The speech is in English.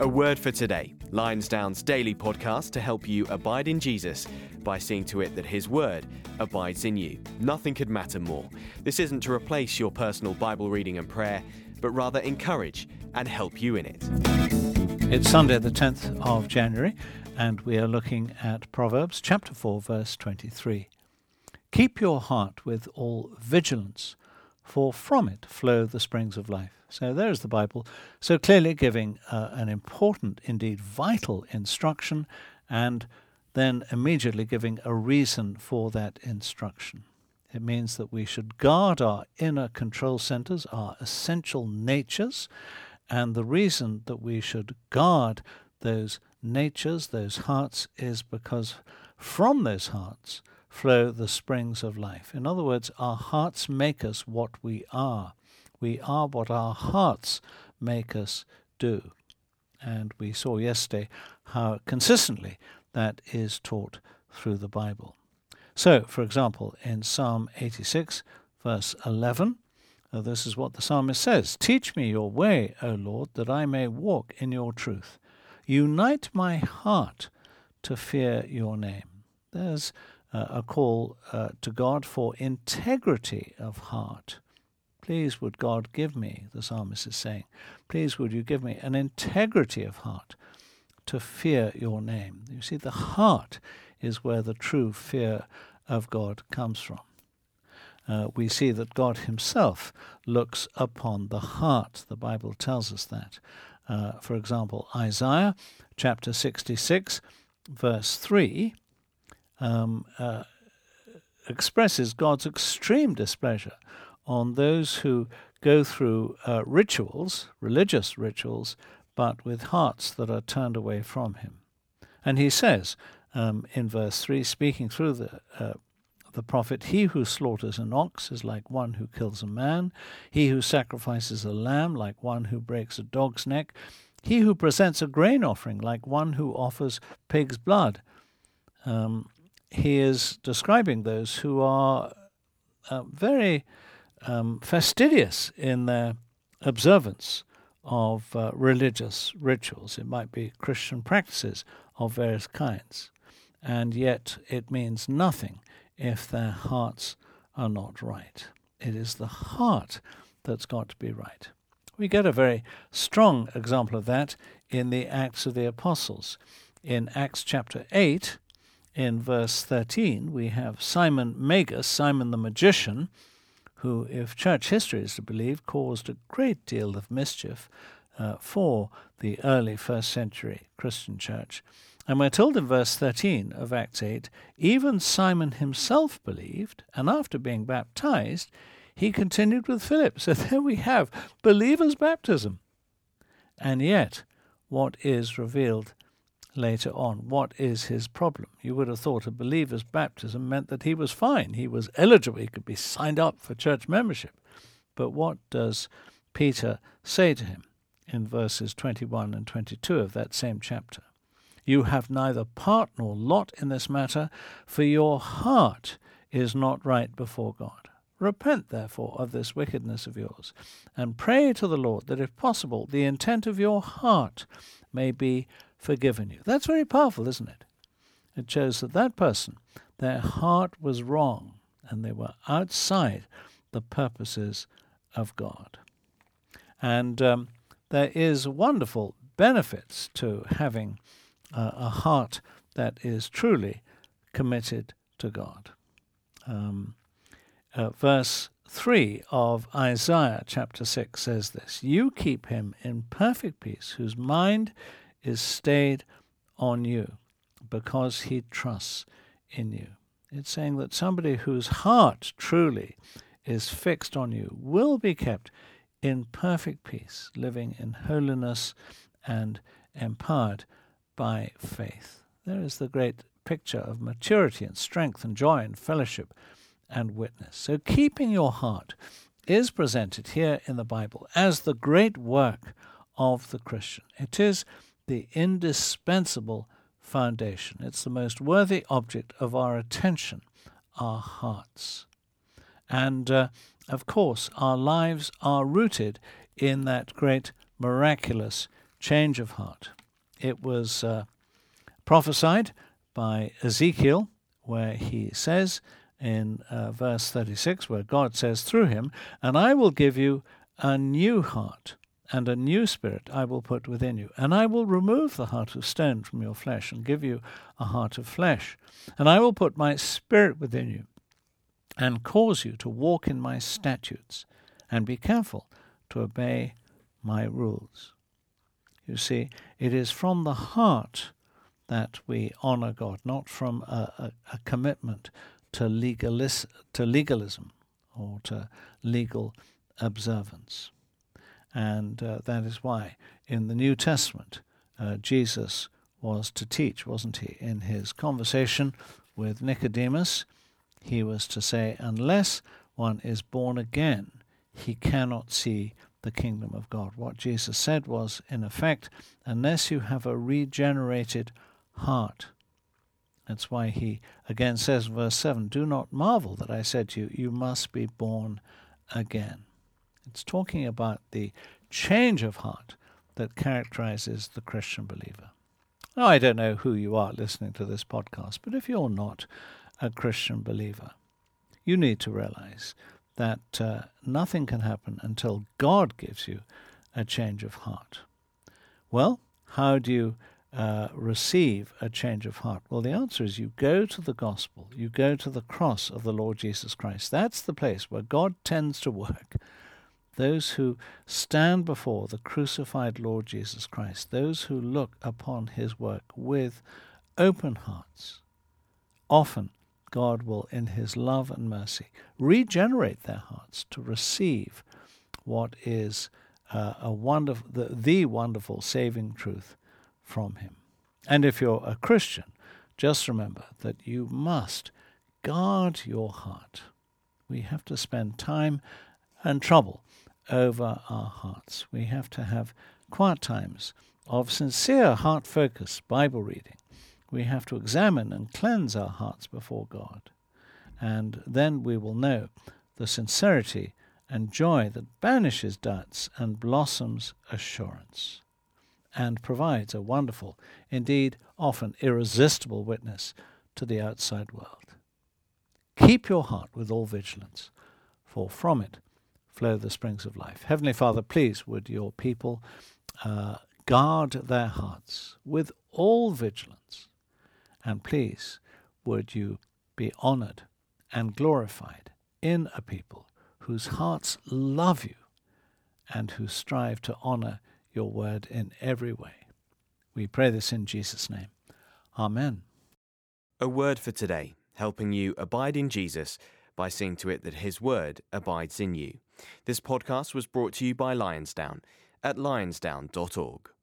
A word for today. Lionsdown's daily podcast to help you abide in Jesus by seeing to it that His Word abides in you. Nothing could matter more. This isn't to replace your personal Bible reading and prayer, but rather encourage and help you in it. It's Sunday, the 10th of January, and we are looking at Proverbs chapter 4, verse 23. Keep your heart with all vigilance, for from it flow the springs of life. So there's the Bible, so clearly giving uh, an important, indeed vital instruction, and then immediately giving a reason for that instruction. It means that we should guard our inner control centers, our essential natures, and the reason that we should guard those natures, those hearts, is because from those hearts flow the springs of life. In other words, our hearts make us what we are. We are what our hearts make us do. And we saw yesterday how consistently that is taught through the Bible. So, for example, in Psalm 86, verse 11, uh, this is what the psalmist says Teach me your way, O Lord, that I may walk in your truth. Unite my heart to fear your name. There's uh, a call uh, to God for integrity of heart. Please would God give me, the psalmist is saying, please would you give me an integrity of heart to fear your name. You see, the heart is where the true fear of God comes from. Uh, we see that God Himself looks upon the heart. The Bible tells us that. Uh, for example, Isaiah chapter 66, verse 3, um, uh, expresses God's extreme displeasure on those who go through uh, rituals, religious rituals, but with hearts that are turned away from Him. And He says um, in verse 3, speaking through the uh, the prophet, He who slaughters an ox is like one who kills a man. He who sacrifices a lamb, like one who breaks a dog's neck. He who presents a grain offering, like one who offers pig's blood. Um, he is describing those who are uh, very um, fastidious in their observance of uh, religious rituals. It might be Christian practices of various kinds, and yet it means nothing if their hearts are not right. It is the heart that's got to be right. We get a very strong example of that in the Acts of the Apostles. In Acts chapter 8, in verse 13, we have Simon Magus, Simon the magician, who, if church history is to believe, caused a great deal of mischief uh, for the early first century Christian church. And we're told in verse 13 of Acts 8 even Simon himself believed, and after being baptized, he continued with Philip. So there we have believers' baptism. And yet, what is revealed later on. What is his problem? You would have thought a believer's baptism meant that he was fine, he was eligible, he could be signed up for church membership. But what does Peter say to him in verses 21 and 22 of that same chapter? You have neither part nor lot in this matter, for your heart is not right before God. Repent, therefore, of this wickedness of yours, and pray to the Lord that, if possible, the intent of your heart may be forgiven you. That's very powerful, isn't it? It shows that that person, their heart was wrong and they were outside the purposes of God. And um, there is wonderful benefits to having uh, a heart that is truly committed to God. Um, uh, verse 3 of Isaiah chapter 6 says this You keep him in perfect peace, whose mind is stayed on you because he trusts in you. It's saying that somebody whose heart truly is fixed on you will be kept in perfect peace, living in holiness and empowered by faith. There is the great picture of maturity and strength and joy and fellowship and witness. So, keeping your heart is presented here in the Bible as the great work of the Christian. It is the indispensable foundation. It's the most worthy object of our attention, our hearts. And uh, of course, our lives are rooted in that great miraculous change of heart. It was uh, prophesied by Ezekiel, where he says in uh, verse 36, where God says through him, And I will give you a new heart, and a new spirit I will put within you. And I will remove the heart of stone from your flesh, and give you a heart of flesh. And I will put my spirit within you, and cause you to walk in my statutes, and be careful to obey my rules. You see, it is from the heart that we honor God, not from a, a, a commitment to, legalis, to legalism or to legal observance. And uh, that is why in the New Testament, uh, Jesus was to teach, wasn't he? In his conversation with Nicodemus, he was to say, Unless one is born again, he cannot see the kingdom of God. What Jesus said was, in effect, unless you have a regenerated heart. That's why he again says verse 7 Do not marvel that I said to you, You must be born again. It's talking about the change of heart that characterizes the Christian believer. Now, I don't know who you are listening to this podcast, but if you're not a Christian believer, you need to realize that uh, nothing can happen until God gives you a change of heart. Well, how do you uh, receive a change of heart? Well, the answer is you go to the gospel, you go to the cross of the Lord Jesus Christ. That's the place where God tends to work. Those who stand before the crucified Lord Jesus Christ, those who look upon his work with open hearts, often God will, in His love and mercy, regenerate their hearts to receive what is uh, a wonderful, the, the wonderful saving truth from Him. And if you're a Christian, just remember that you must guard your heart. We have to spend time and trouble over our hearts. We have to have quiet times of sincere heart focused Bible reading we have to examine and cleanse our hearts before God. And then we will know the sincerity and joy that banishes doubts and blossoms assurance, and provides a wonderful, indeed often irresistible witness to the outside world. Keep your heart with all vigilance, for from it flow the springs of life. Heavenly Father, please would your people uh, guard their hearts with all vigilance and please, would you be honored and glorified in a people whose hearts love you and who strive to honor your word in every way. We pray this in Jesus' name. Amen. A word for today, helping you abide in Jesus by seeing to it that his word abides in you. This podcast was brought to you by Lionsdown at lionsdown.org.